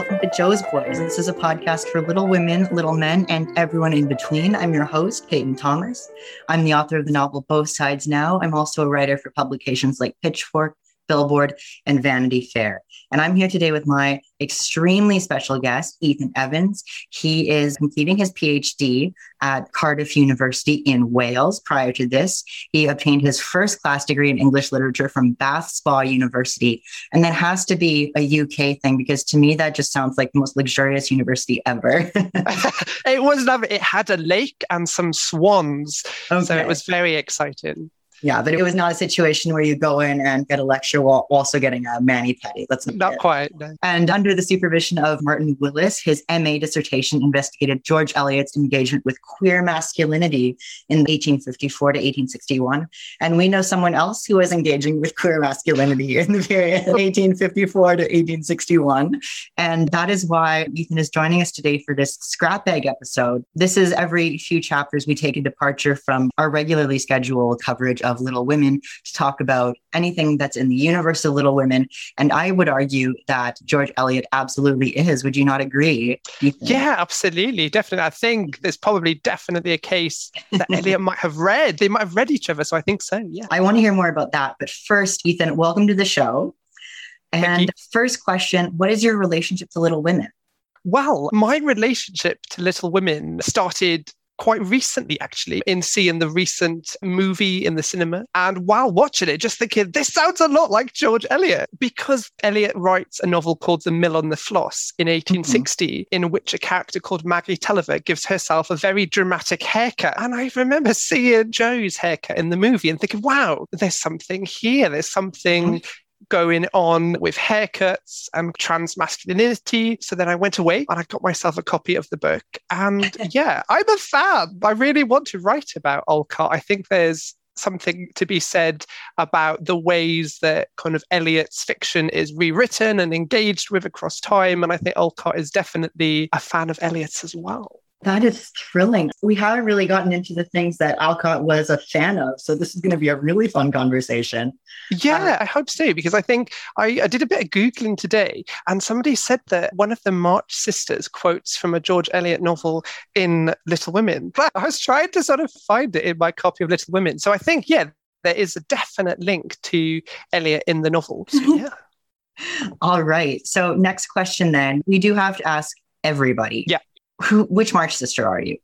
welcome to Jo's Boys. This is a podcast for little women, little men, and everyone in between. I'm your host, Peyton Thomas. I'm the author of the novel Both Sides Now. I'm also a writer for publications like Pitchfork, Billboard, and Vanity Fair. And I'm here today with my extremely special guest, Ethan Evans. He is completing his PhD at Cardiff University in Wales. Prior to this, he obtained his first class degree in English literature from Bath Spa University. And that has to be a UK thing because to me, that just sounds like the most luxurious university ever. it was lovely. It had a lake and some swans. Okay. So it was very exciting. Yeah, but it was not a situation where you go in and get a lecture while also getting a mani pedi. That's not, not quite. No. And under the supervision of Martin Willis, his MA dissertation investigated George Eliot's engagement with queer masculinity in 1854 to 1861. And we know someone else who was engaging with queer masculinity in the period 1854 to 1861. And that is why Ethan is joining us today for this scrap bag episode. This is every few chapters we take a departure from our regularly scheduled coverage of Little Women to talk about anything that's in the universe of Little Women. And I would argue that George Eliot absolutely is. Would you not agree? Yeah, absolutely. Definitely. I think there's probably definitely a case that Eliot might have read. They might have read each other. So I think so. Yeah. I want to hear more about that. But first, Ethan, welcome to the show. And first question What is your relationship to Little Women? Well, my relationship to Little Women started quite recently, actually, in seeing the recent movie in the cinema. And while watching it, just thinking, this sounds a lot like George Eliot, because Eliot writes a novel called The Mill on the Floss in 1860, mm-hmm. in which a character called Maggie Tulliver gives herself a very dramatic haircut. And I remember seeing Jo's haircut in the movie and thinking, wow, there's something here. There's something mm-hmm going on with haircuts and trans masculinity. So then I went away and I got myself a copy of the book. And yeah, I'm a fan. I really want to write about Alcott. I think there's something to be said about the ways that kind of Eliot's fiction is rewritten and engaged with across time. And I think Alcott is definitely a fan of Eliot's as well. That is thrilling. We haven't really gotten into the things that Alcott was a fan of. So this is going to be a really fun conversation. Yeah, uh, I hope so, because I think I, I, did a bit of Googling today and somebody said that one of the March sisters quotes from a George Eliot novel in Little Women. But I was trying to sort of find it in my copy of Little Women. So I think, yeah, there is a definite link to Eliot in the novel. So, yeah. All right. So next question then. We do have to ask everybody. Yeah who which March sister are you?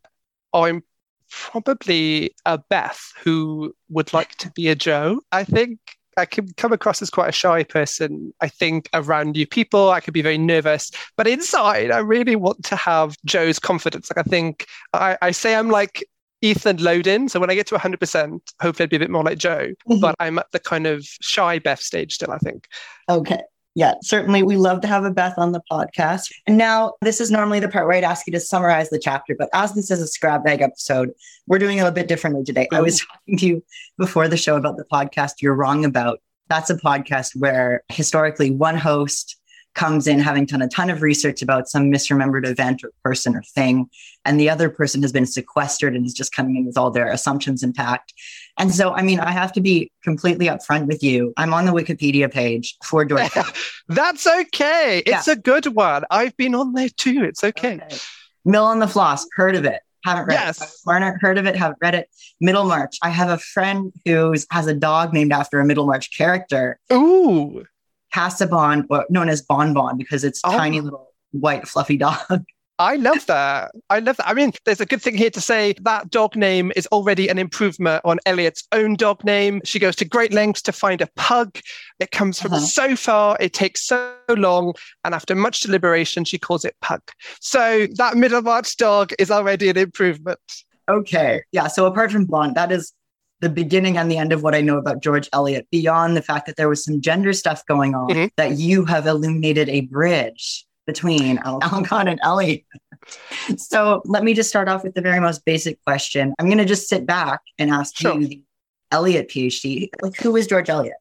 I'm probably a Beth who would like to be a Jo. I think I can come across as quite a shy person. I think around new people, I could be very nervous, but inside, I really want to have Jo's confidence. Like I think I, I say I'm like Ethan Loden. So when I get to 100%, hopefully I'd be a bit more like Jo. mm-hmm. but I'm at the kind of shy Beth stage still, I think. Okay yeah, certainly. We love to have a Beth on the podcast. And now, this is normally the part where I'd ask you to summarize the chapter, but as this is a scrap bag episode, we're doing it a bit differently today. I was mm-hmm. talking to you before the show about the podcast You're Wrong About. That's a podcast where historically one host comes in having done a ton of research about some misremembered event or person or thing, and the other person has been sequestered and is just coming in with all their assumptions intact. And so, I mean, I have to be completely upfront with you. I'm on the Wikipedia page for George. That's okay. It's yeah. a good one. I've been on there too. It's okay. okay. Mill on the Floss, heard of it. Haven't read yes. it. Marner, heard of it, haven't read it. Middlemarch. I have a friend who has a dog named after a Middlemarch character. Ooh. Casaubon, known as Bon Bon, because it's oh. tiny little white fluffy dog. I love that. I love that. I mean, there's a good thing here to say that dog name is already an improvement on Eliot's own dog name. She goes to great lengths to find a pug. It comes from uh-huh. so far, it takes so long, and after much deliberation, she calls it Pug. So that Middlemarch dog is already an improvement. Okay. Yeah. So apart from Blonde, that is the beginning and the end of what I know about George Eliot, beyond the fact that there was some gender stuff going on, mm-hmm. that you have illuminated a bridge between Alcott and Ellie. so let me just start off with the very most basic question. I'm going to just sit back and ask sure. you the Eliot PhD. Like, who is George Eliot?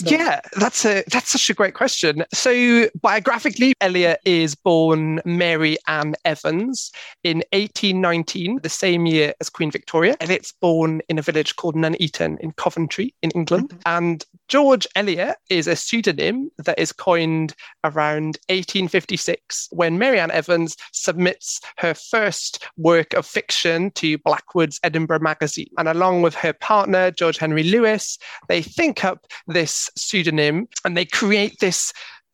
Yeah, that's a that's such a great question. So biographically, Eliot is born Mary Ann Evans in 1819, the same year as Queen Victoria. Eliot's born in a village called Nuneaton in Coventry in England. Mm-hmm. And George Eliot is a pseudonym that is coined around 1856 when Mary Ann Evans submits her first work of fiction to Blackwood's Edinburgh magazine. And along with her partner, George Henry Lewes, they think up this pseudonym and they create this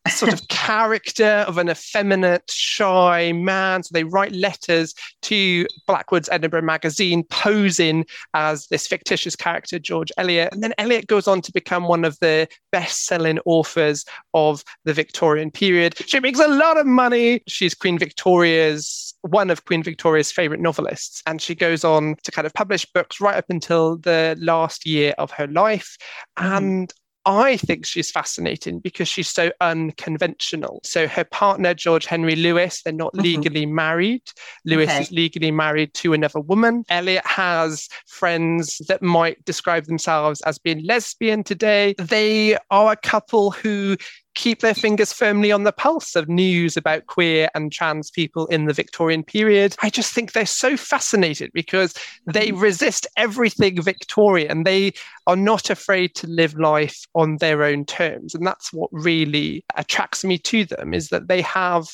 sort of character of an effeminate, shy man. So they write letters to Blackwood's Edinburgh magazine, posing as this fictitious character, George Eliot. And then Eliot goes on to become one of the best selling authors of the Victorian period. She makes a lot of money. She's Queen Victoria's, one of Queen Victoria's favorite novelists. And she goes on to kind of publish books right up until the last year of her life. Mm-hmm. And I think she's fascinating because she's so unconventional. So her partner, George Henry Lewes, they're not mm-hmm. legally married. Lewes okay. is legally married to another woman. Eliot has friends that might describe themselves as being lesbian today. They are a couple who keep their fingers firmly on the pulse of news about queer and trans people in the Victorian period. I just think they're so fascinated because they mm-hmm. resist everything Victorian. They are not afraid to live life on their own terms. And that's what really attracts me to them is that they have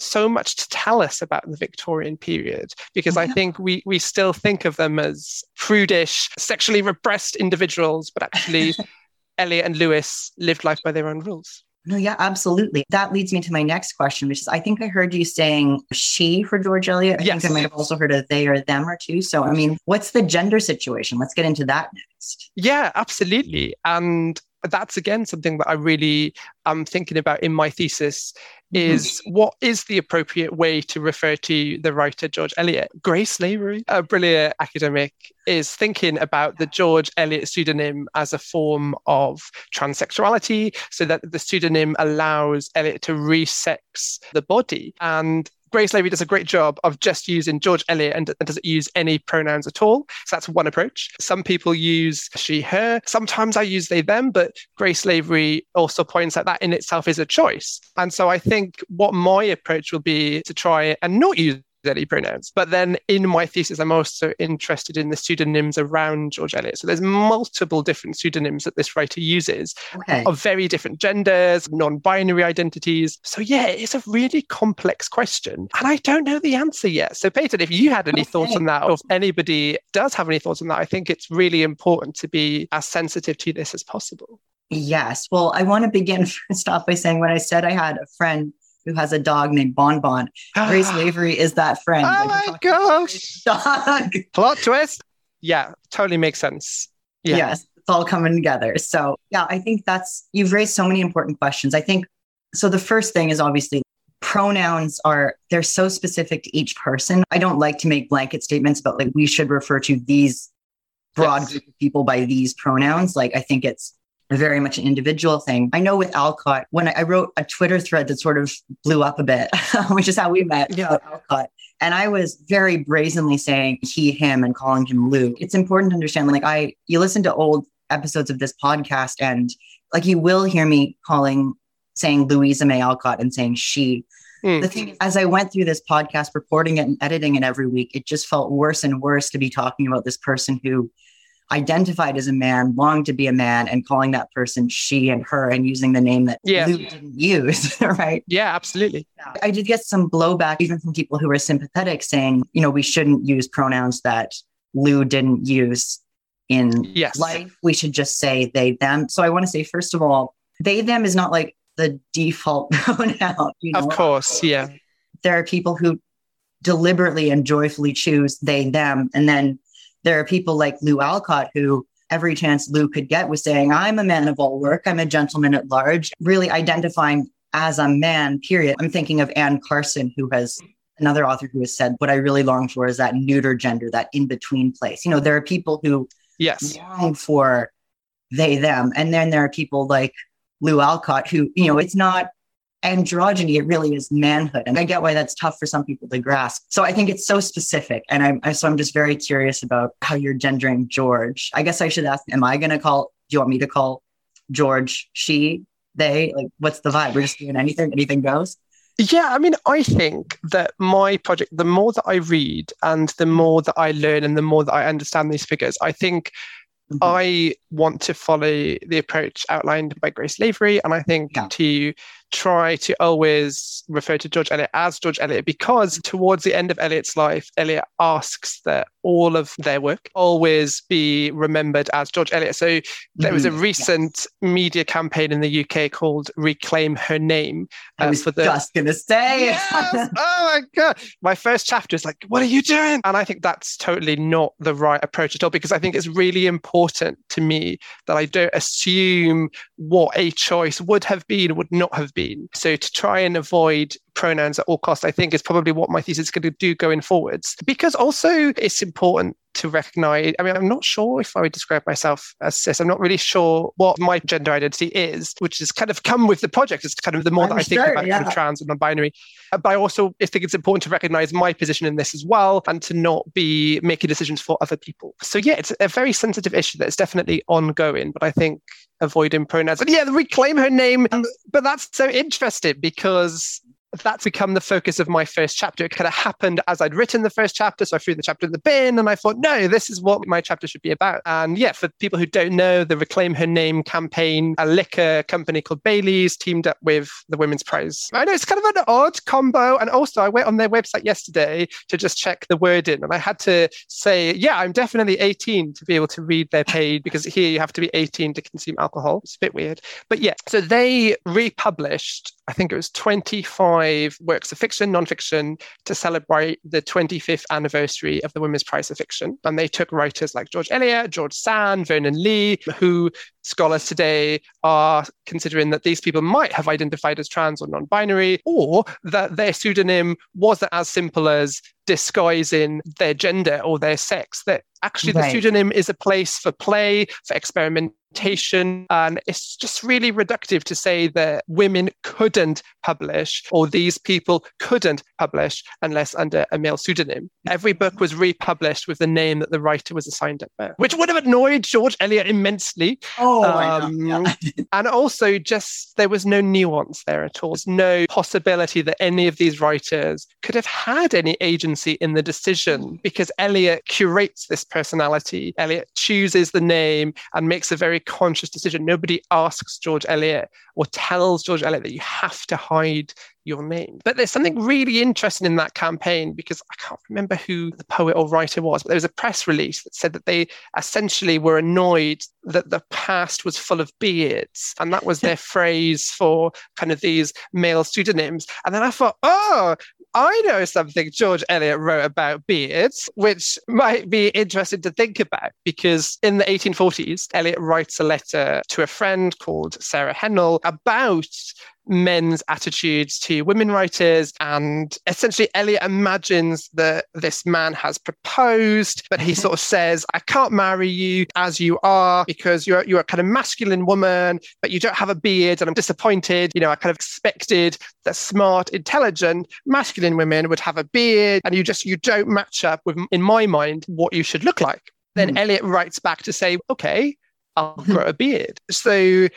so much to tell us about the Victorian period because yeah. I think we we still think of them as prudish, sexually repressed individuals, but actually Eliot and Lewes lived life by their own rules. No, yeah, absolutely. That leads me to my next question, which is I think I heard you saying she for George Eliot. I yes. think I might have also heard a they or them or two. So, I mean, what's the gender situation? Let's get into that next. Yeah, absolutely. And that's again something that I really am thinking about in my thesis mm-hmm. is mm-hmm. what is the appropriate way to refer to the writer George Eliot? Grace Lavery, a brilliant academic, is thinking about the George Eliot pseudonym as a form of transsexuality, so that the pseudonym allows Eliot to resex the body. And Grace Lavery does a great job of just using George Eliot and, and doesn't use any pronouns at all. So that's one approach. Some people use she, her. Sometimes I use they, them, but Grace Lavery also points out that in itself is a choice. And so I think what my approach will be to try and not use any pronouns. But then in my thesis, I'm also interested in the pseudonyms around George Eliot. So there's multiple different pseudonyms that this writer uses okay. of very different genders, non-binary identities. So yeah, it's a really complex question. And I don't know the answer yet. So Peyton, if you had any okay. thoughts on that, or if anybody does have any thoughts on that, I think it's really important to be as sensitive to this as possible. Yes. Well, I want to begin first off by saying when I said I had a friend who has a dog named Bon Bon. Grace Lavery is that friend. Oh my gosh. Dog. Plot twist. Yeah, totally makes sense. Yeah. Yes, it's all coming together. So, yeah, I think that's, you've raised so many important questions. I think, so the first thing is obviously pronouns are, they're so specific to each person. I don't like to make blanket statements about like we should refer to these broad yes. group of people by these pronouns. Like, I think it's, very much an individual thing. I know with Alcott, when I wrote a Twitter thread that sort of blew up a bit, which is how we met yeah. Alcott. And I was very brazenly saying he, him, and calling him Lou. It's important to understand, like, I, you listen to old episodes of this podcast, and like, you will hear me calling, saying Louisa May Alcott and saying she. Mm. The thing, is, as I went through this podcast, reporting it and editing it every week, it just felt worse and worse to be talking about this person who identified as a man, longed to be a man, and calling that person she and her and using the name that yeah. Lou didn't use, right? Yeah, absolutely. I did get some blowback even from people who were sympathetic saying, you know, we shouldn't use pronouns that Lou didn't use in yes. life. We should just say they, them. So I want to say, first of all, they, them is not like the default pronoun. You know? Of course, yeah. There are people who deliberately and joyfully choose they, them, and then there are people like Lou Alcott who every chance Lou could get was saying, I'm a man of all work, I'm a gentleman at large, really identifying as a man, period. I'm thinking of Anne Carson, who has another author who has said, What I really long for is that neuter gender, that in between place. You know, there are people who yes. long for they, them. And then there are people like Lou Alcott who, you know, it's not androgyny, it really is manhood. And I get why that's tough for some people to grasp. So I think it's so specific. And I'm, I, so I'm just very curious about how you're gendering George. I guess I should ask, am I going to call, do you want me to call George, she, they? Like, what's the vibe? We're just doing anything, anything goes. Yeah, I mean, I think that my project, the more that I read and the more that I learn and the more that I understand these figures, I think mm-hmm. I want to follow the approach outlined by Grace Lavery. And I think yeah. to try to always refer to George Eliot as George Eliot because towards the end of Eliot's life, Eliot asks that all of their work always be remembered as George Eliot. So there was a mm-hmm. recent yes. media campaign in the UK called Reclaim Her Name. Uh, I was for the... just going to say. Yes! oh my God. My first chapter is like, what are you doing? And I think that's totally not the right approach at all because I think it's really important to me that I don't assume what a choice would have been, would not have been. So to try and avoid pronouns at all costs, I think is probably what my thesis is going to do going forwards. Because also it's important to recognize. I mean, I'm not sure if I would describe myself as cis. I'm not really sure what my gender identity is, which has kind of come with the project. It's kind of the more I'm that I think about yeah. kind of trans and non-binary. Uh, but I also think it's important to recognize my position in this as well and to not be making decisions for other people. So yeah, it's a very sensitive issue that's definitely ongoing. But I think avoiding pronouns and yeah, reclaim her name. But that's so interesting because that's become the focus of my first chapter. It kind of happened as I'd written the first chapter. So I threw the chapter in the bin and I thought, no, this is what my chapter should be about. And yeah, for people who don't know, the Reclaim Her Name campaign, a liquor company called Bailey's teamed up with the Women's Prize. I know it's kind of an odd combo. And also, I went on their website yesterday to just check the wording and I had to say, yeah, I'm definitely 18 to be able to read their page because here you have to be 18 to consume alcohol. It's a bit weird. But yeah, so they republished I think it was 25 works of fiction, nonfiction, to celebrate the 25th anniversary of the Women's Prize of Fiction. And they took writers like George Eliot, George Sand, Vernon Lee, who scholars today are considering that these people might have identified as trans or non binary, or that their pseudonym wasn't as simple as disguising their gender or their sex, that actually right. the pseudonym is a place for play, for experimentation. and it's just really reductive to say that women couldn't publish or these people couldn't publish unless under a male pseudonym. Every book was republished with the name that the writer was assigned at birth, which would have annoyed George Eliot immensely. Oh, um, yeah. and also just there was no nuance there at all. There's no possibility that any of these writers could have had any agency in the decision because Eliot curates this personality. Eliot chooses the name and makes a very very conscious decision. Nobody asks George Eliot or tells George Eliot that you have to hide your name. But there's something really interesting in that campaign because I can't remember who the poet or writer was, but there was a press release that said that they essentially were annoyed that the past was full of beards. And that was their phrase for kind of these male pseudonyms. And then I thought, oh, I know something George Eliot wrote about beards, which might be interesting to think about because in the 1840s, Eliot writes a letter to a friend called Sarah Hennell about men's attitudes to women writers. And essentially, Eliot imagines that this man has proposed, but he sort of says, I can't marry you as you are because you're, you're a kind of masculine woman, but you don't have a beard. And I'm disappointed. You know, I kind of expected that smart, intelligent, masculine women would have a beard. And you just, you don't match up with, in my mind, what you should look like. Then mm. Eliot writes back to say, okay, I'll grow a beard. So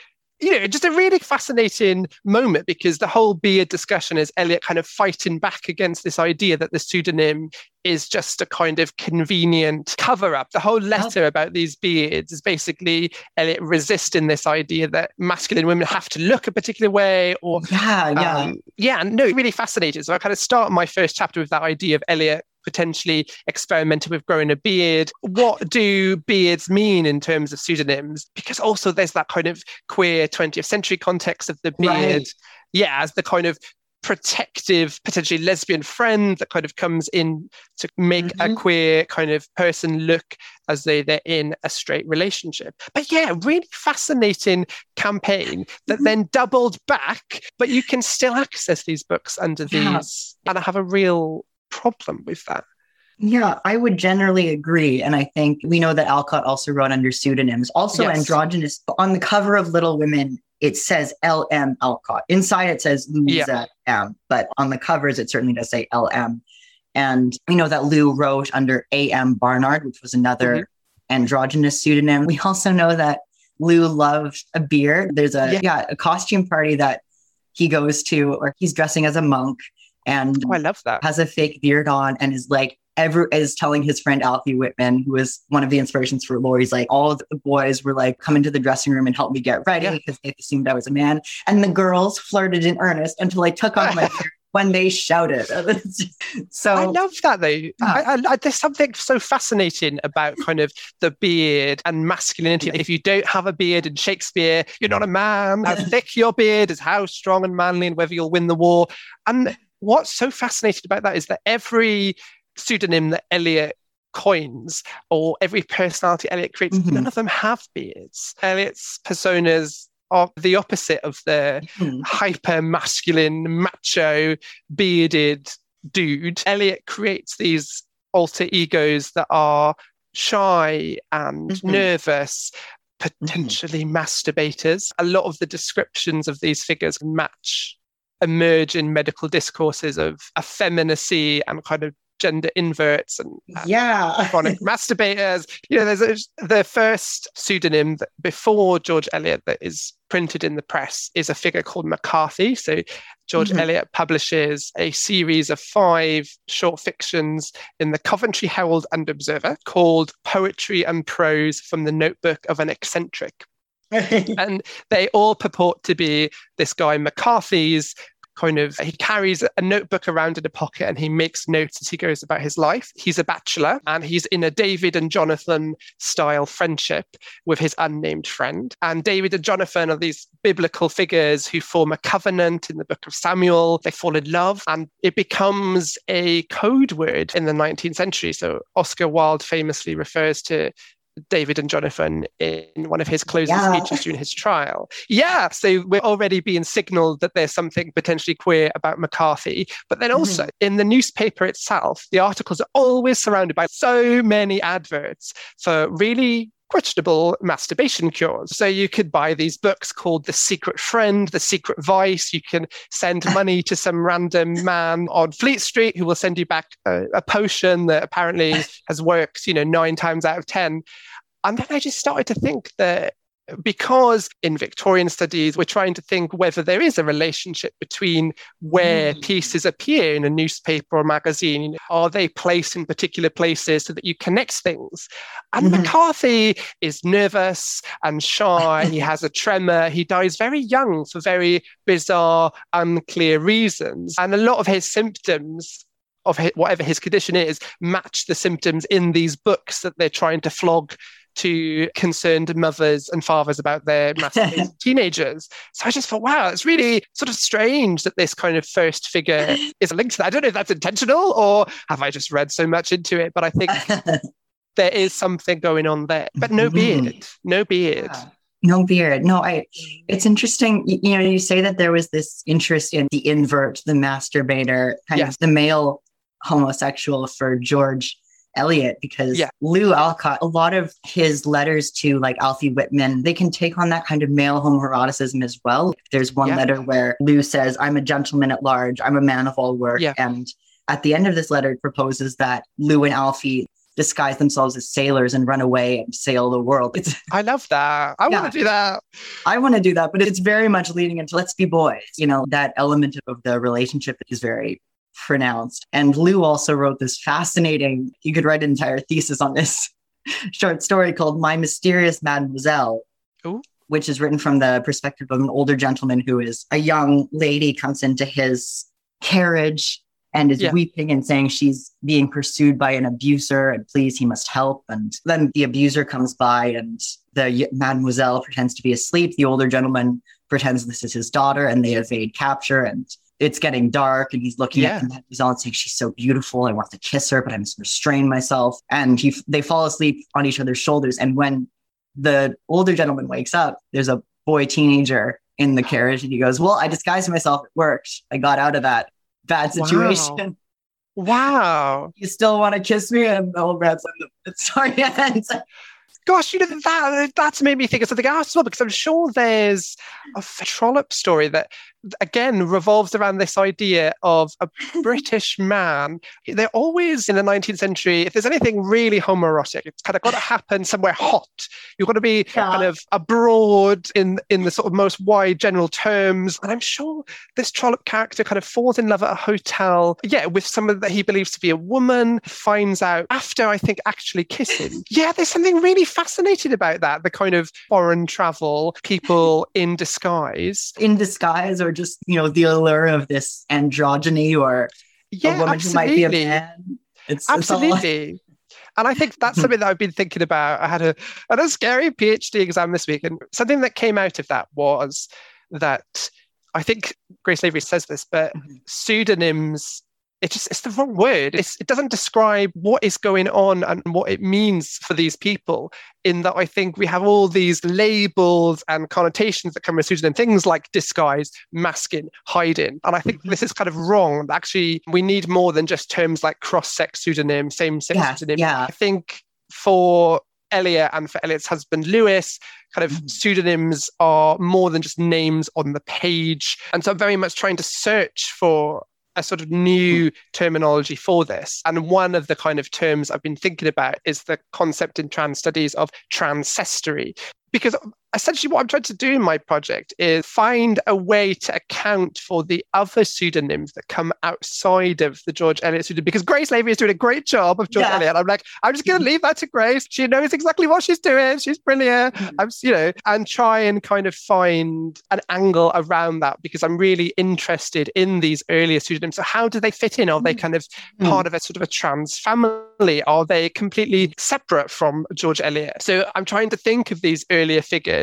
you know, just a really fascinating moment because the whole beard discussion is Eliot kind of fighting back against this idea that the pseudonym is just a kind of convenient cover up. The whole letter about these beards is basically Eliot resisting this idea that masculine women have to look a particular way or. Yeah, yeah. Um, yeah, no, really fascinating. So I kind of start my first chapter with that idea of Eliot potentially experimented with growing a beard. What do beards mean in terms of pseudonyms? Because also there's that kind of queer 20th century context of the beard. Right. Yeah, as the kind of protective, potentially lesbian friend that kind of comes in to make mm-hmm. a queer kind of person look as though they're in a straight relationship. But yeah, really fascinating campaign that mm-hmm. then doubled back, but you can still access these books under yeah. these. And I have a real problem with that. Yeah, I would generally agree. And I think we know that Alcott also wrote under pseudonyms. Also, yes. androgynous on the cover of Little Women, it says LM Alcott. Inside it says Louisa yeah. M, but on the covers, it certainly does say LM. And we know that Lou wrote under AM Barnard, which was another mm-hmm. androgynous pseudonym. We also know that Lou loved a beard. There's a yeah. yeah, a costume party that he goes to, or he's dressing as a monk and oh, I love that. Has a fake beard on and is like ever is telling his friend Alfie Whitman, who was one of the inspirations for Laurie's, like all the boys were like, come into the dressing room and help me get ready because yeah. they assumed I was a man. And the girls flirted in earnest until I took off my beard when they shouted. so I love that though. Yeah. I, I, there's something so fascinating about kind of the beard and masculinity. If you don't have a beard in Shakespeare, you're not a man. How thick your beard is how strong and manly and whether you'll win the war. And what's so fascinating about that is that every pseudonym that Eliot coins or every personality Eliot creates, mm-hmm. none of them have beards. Eliot's personas are the opposite of the mm-hmm. hyper masculine, macho, bearded dude. Eliot creates these alter egos that are shy and mm-hmm. nervous, potentially mm-hmm. masturbators. A lot of the descriptions of these figures match emerge in medical discourses of effeminacy and kind of gender inverts and, and yeah. chronic masturbators. You know there's a, the first pseudonym that before george eliot that is printed in the press is a figure called mccarthy. So george mm-hmm. eliot publishes a series of five short fictions in the coventry herald and observer called poetry and prose from the notebook of an eccentric. And they all purport to be this guy McCarthy's kind of he carries a notebook around in a pocket and he makes notes as he goes about his life. He's a bachelor and he's in a David and Jonathan style friendship with his unnamed friend. And David and Jonathan are these biblical figures who form a covenant in the book of Samuel. They fall in love and it becomes a code word in the 19th century. So Oscar Wilde famously refers to David and Jonathan in one of his closing yeah. speeches during his trial. Yeah, so we're already being signaled that there's something potentially queer about McCarthy. But then also mm-hmm. in the newspaper itself, the articles are always surrounded by so many adverts for really questionable masturbation cures. So you could buy these books called The Secret Friend, The Secret Vice. You can send money to some random man on Fleet Street who will send you back a, a potion that apparently has worked, you know, nine times out of 10. And then I just started to think that because in Victorian studies, we're trying to think whether there is a relationship between where mm. pieces appear in a newspaper or magazine. Are they placed in particular places so that you connect things? And mm-hmm. McCarthy is nervous and shy. he has a tremor. He dies very young for very bizarre, unclear reasons. And a lot of his symptoms of his, whatever his condition is match the symptoms in these books that they're trying to flog to concerned mothers and fathers about their teenagers. So I just thought, wow, it's really sort of strange that this kind of first figure is linked to that. I don't know if that's intentional or have I just read so much into it, but I think there is something going on there. But no mm-hmm. beard, no beard. Yeah. No beard. No, I it's interesting. You, you, know, you say that there was this interest in the invert, the masturbator, kind yes. of the male homosexual for George Eliot because yeah. Lou Alcott, a lot of his letters to like Alfie Whitman, they can take on that kind of male homoeroticism as well. There's one yeah. letter where Lou says, I'm a gentleman at large, I'm a man of all work. Yeah. And at the end of this letter, it proposes that Lou and Alfie disguise themselves as sailors and run away and sail the world. It's, I love that. I yeah, want to do that. I want to do that, but it's very much leading into let's be boys. You know, that element of the relationship is very pronounced. And Lou also wrote this fascinating, you could write an entire thesis on this short story called My Mysterious Mademoiselle. Ooh. Which is written from the perspective of an older gentleman who is a young lady comes into his carriage and is yeah. weeping and saying she's being pursued by an abuser and please he must help and then the abuser comes by and the mademoiselle pretends to be asleep the older gentleman pretends this is his daughter and they evade capture and it's getting dark and he's looking yeah. at Mademoiselle and saying she's so beautiful. I want to kiss her, but I'm restrain myself. And he they fall asleep on each other's shoulders. And when the older gentleman wakes up, there's a boy teenager in the carriage, and he goes, "Well, I disguised myself. It worked. I got out of that bad situation." Wow. wow. You still want to kiss me? And the old man's like, sorry. gosh, you know that that's made me think of something else as well because I'm sure there's a Trollope story that again revolves around this idea of a British man. They're always in the 19th century, if there's anything really homoerotic, it's kind of got to happen somewhere hot. You've got to be yeah. kind of abroad in, in the sort of most wide general terms. And I'm sure this Trollope character kind of falls in love at a hotel, yeah, with someone that he believes to be a woman, finds out after, I think, actually kissing. Yeah, there's something really fascinating about that, the kind of foreign travel, people in disguise. In disguise, or just, you know, the allure of this androgyny or yeah, a woman absolutely. who might be a man. It's, absolutely. It's and I think that's something that I've been thinking about. I had a, had a scary PhD exam this week, and something that came out of that was that I think Grace Lavery says this, but mm-hmm. pseudonyms it just it's the wrong word. It's, it doesn't describe what is going on and what it means for these people. In that, I think we have all these labels and connotations that come with pseudonym, things like disguise, masking, hiding, and I think mm-hmm. this is kind of wrong. Actually, we need more than just terms like cross-sex pseudonym, same-sex yeah, pseudonym. Yeah. I think for Eliot and for Eliot's husband Lewes, kind of mm-hmm. pseudonyms are more than just names on the page. And so I'm very much trying to search for a sort of new hmm. terminology for this. And one of the kind of terms I've been thinking about is the concept in trans studies of transcestry. Because essentially what I'm trying to do in my project is find a way to account for the other pseudonyms that come outside of the George Eliot pseudonym. Because Grace Lavery is doing a great job of George yeah. Eliot. I'm like, I'm just going to leave that to Grace. She knows exactly what she's doing. She's brilliant. Mm-hmm. I'm, you know, and try and kind of find an angle around that because I'm really interested in these earlier pseudonyms. So how do they fit in? Are they mm. kind of mm-hmm. part of a sort of a trans family? Are they completely separate from George Eliot? So I'm trying to think of these earlier figures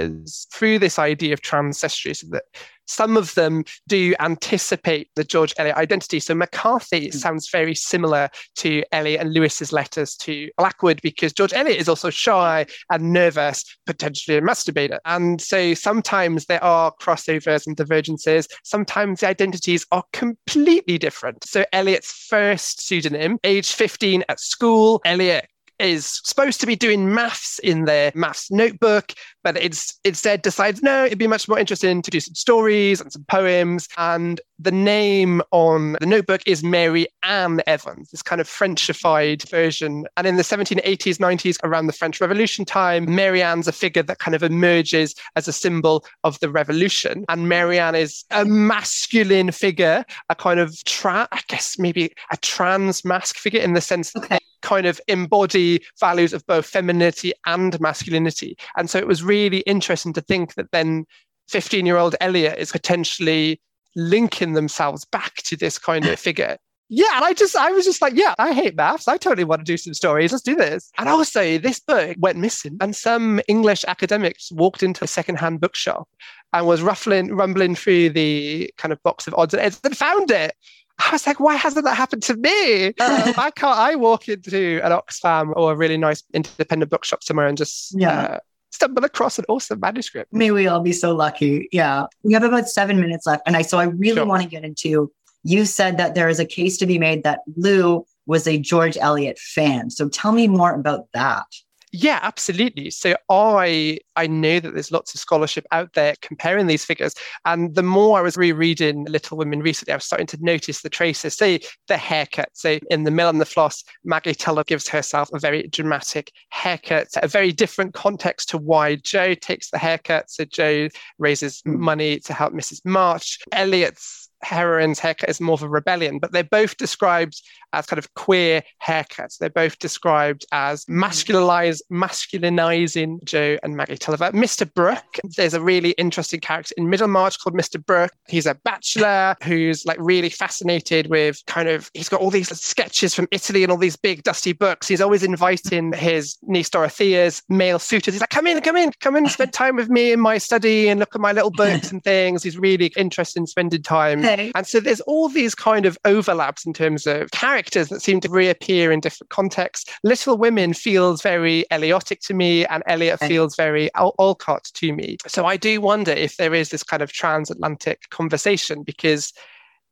through this idea of transcestry, so that some of them do anticipate the George Eliot identity. So McCarthy mm. sounds very similar to Eliot and Lewes's letters to Blackwood because George Eliot is also shy and nervous, potentially a masturbator. And so sometimes there are crossovers and divergences. Sometimes the identities are completely different. So Eliot's first pseudonym, age 15 at school, Eliot is supposed to be doing maths in their maths notebook, but it's instead decides no, it'd be much more interesting to do some stories and some poems. And the name on the notebook is Mary Ann Evans, this kind of Frenchified version. And in the 1780s, 90s, around the French Revolution time, Marianne's a figure that kind of emerges as a symbol of the revolution. And Marianne is a masculine figure, a kind of, tra- I guess maybe a trans mask figure in the sense okay. Kind of embody values of both femininity and masculinity. And so it was really interesting to think that then 15 year old Eliot is potentially linking themselves back to this kind of figure. Yeah, and I just I was just like, yeah, I hate maths. I totally want to do some stories. Let's do this. And also, this book went missing, and some English academics walked into a secondhand bookshop and was ruffling, rumbling through the kind of box of odds and ends and found it. I was like, why hasn't that happened to me? Why can't I walk into an Oxfam or a really nice independent bookshop somewhere and just yeah. Uh, stumble across an awesome manuscript? May we all be so lucky. Yeah. We have about seven minutes left. And I so I really sure. want to get into you said that there is a case to be made that Lou was a George Eliot fan. So tell me more about that. Yeah, absolutely. So I I know that there's lots of scholarship out there comparing these figures, and the more I was rereading Little Women recently, I was starting to notice the traces. Say the haircut. So in The Mill and the Floss, Maggie Tulloch gives herself a very dramatic haircut, a very different context to why Jo takes the haircut. So Jo raises mm. money to help Mrs. March. Eliot's heroine's haircut is more of a rebellion, but they're both described as kind of queer haircuts. They're both described as mm. masculinized, masculinizing Jo and Maggie Tulliver. Mr. Brooke, there's a really interesting character in Middlemarch called Mr. Brooke. He's a bachelor who's like really fascinated with kind of, he's got all these sketches from Italy and all these big dusty books. He's always inviting his niece Dorothea's male suitors. He's like, come in, come in, come in, spend time with me in my study and look at my little books and things. He's really interested in spending time. Okay. And so there's all these kind of overlaps in terms of characters that seem to reappear in different contexts. Little Women feels very Eliotic to me, and Eliot feels very Al- Alcott to me. So I do wonder if there is this kind of transatlantic conversation because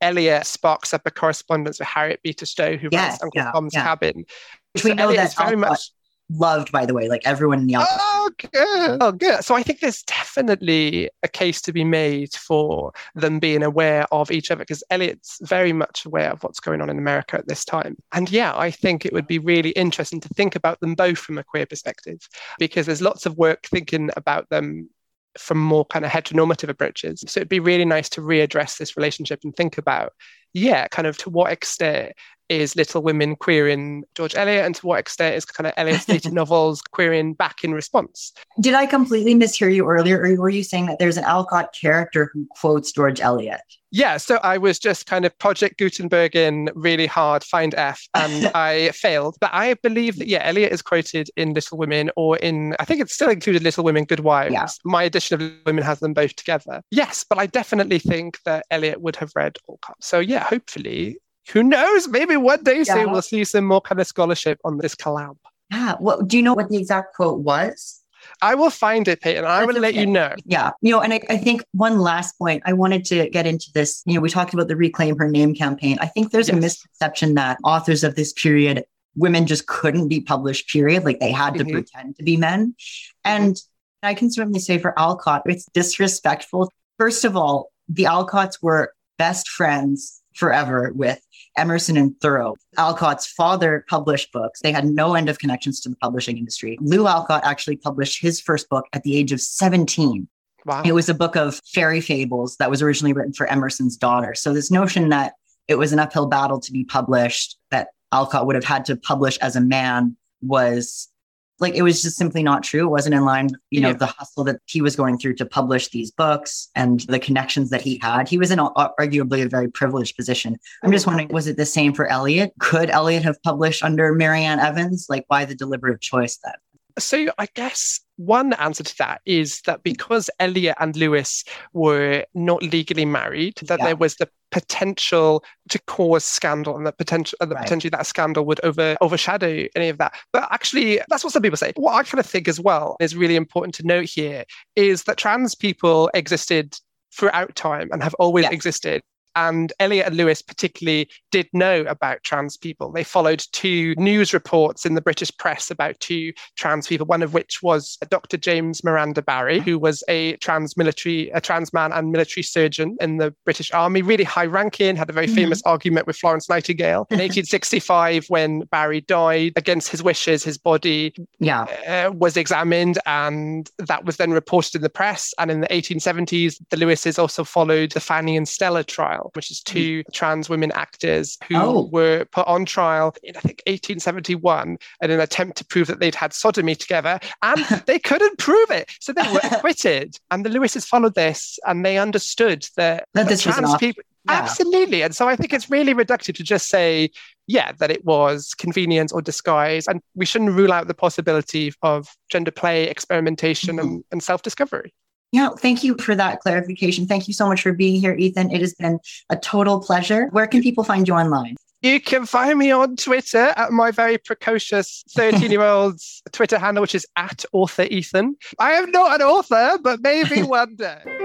Eliot sparks up a correspondence with Harriet Beecher Stowe, who writes Uncle yeah, Tom's yeah. Cabin. Which we know that very much loved, by the way, like everyone in the Alcott. Oh good. Oh, good. So I think there's definitely a case to be made for them being aware of each other because Eliot's very much aware of what's going on in America at this time. And yeah, I think it would be really interesting to think about them both from a queer perspective because there's lots of work thinking about them from more kind of heteronormative approaches. So it'd be really nice to readdress this relationship and think about, yeah, kind of to what extent is Little Women queering George Eliot and to what extent is kind of Eliot's dated novels queering back in response. Did I completely mishear you earlier, or were you saying that there's an Alcott character who quotes George Eliot? Yeah, so I was just kind of Project Gutenberg in really hard, find F, and I failed. But I believe that, yeah, Eliot is quoted in Little Women or in, I think it's still included Little Women, Good Wives. Yeah. My edition of Little Women has them both together. Yes, but I definitely think that Eliot would have read Alcott. So yeah, hopefully who knows? Maybe one day yeah. soon we'll see some more kind of scholarship on this collab. Yeah. Well, do you know what the exact quote was? I will find it, Peyton. I will okay. let you know. Yeah. You know, and I, I, think one last point, I wanted to get into this. You know, we talked about the Reclaim Her Name campaign. I think there's yes. a misconception that authors of this period, women just couldn't be published, period. Like they had to mm-hmm. pretend to be men. And I can certainly say for Alcott, it's disrespectful. First of all, the Alcotts were best friends forever with Emerson and Thoreau. Alcott's father published books. They had no end of connections to the publishing industry. Lou Alcott actually published his first book at the age of 17. Wow. It was a book of fairy fables that was originally written for Emerson's daughter. So, this notion that it was an uphill battle to be published, that Alcott would have had to publish as a man was like it was just simply not true. It wasn't in line you know, the hustle that he was going through to publish these books and the connections that he had. He was in a, arguably a very privileged position. I'm just oh, wondering, was it the same for Eliot? Could Eliot have published under Marianne Evans? Like, why the deliberate choice then? So I guess one answer to that is that mm. because Eliot and Lewes were not legally married, that yeah. there was the potential to cause scandal and the potential and uh, the right. potentially that scandal would over overshadow any of that. But actually that's what some people say. What I kind of think as well is really important to note here is that trans people existed throughout time and have always yeah. existed and Eliot and Lewes particularly did know about trans people. They followed two news reports in the British press about two trans people, one of which was Dr. James Miranda Barry, who was a trans military, a trans man and military surgeon in the British Army, really high ranking, had a very mm-hmm. famous argument with Florence Nightingale. In 1865, when Barry died, against his wishes, his body yeah. Uh, was examined, and that was then reported in the press. And in the 1870s, the Leweses also followed the Fanny and Stella trial which is two trans women actors who oh. were put on trial in, I think, 1871 in an attempt to prove that they'd had sodomy together. And they couldn't prove it. So they were acquitted. And the Leweses followed this and they understood that, that this trans people. Yeah. Absolutely. And so I think it's really reductive to just say, yeah, that it was convenience or disguise. And we shouldn't rule out the possibility of gender play, experimentation, mm-hmm. and, and self discovery. Yeah, thank you for that clarification. Thank you so much for being here, Ethan. It has been a total pleasure. Where can people find you online? You can find me on Twitter at my very precocious 13 year old's Twitter handle, which is at author Ethan. I am not an author, but maybe one day.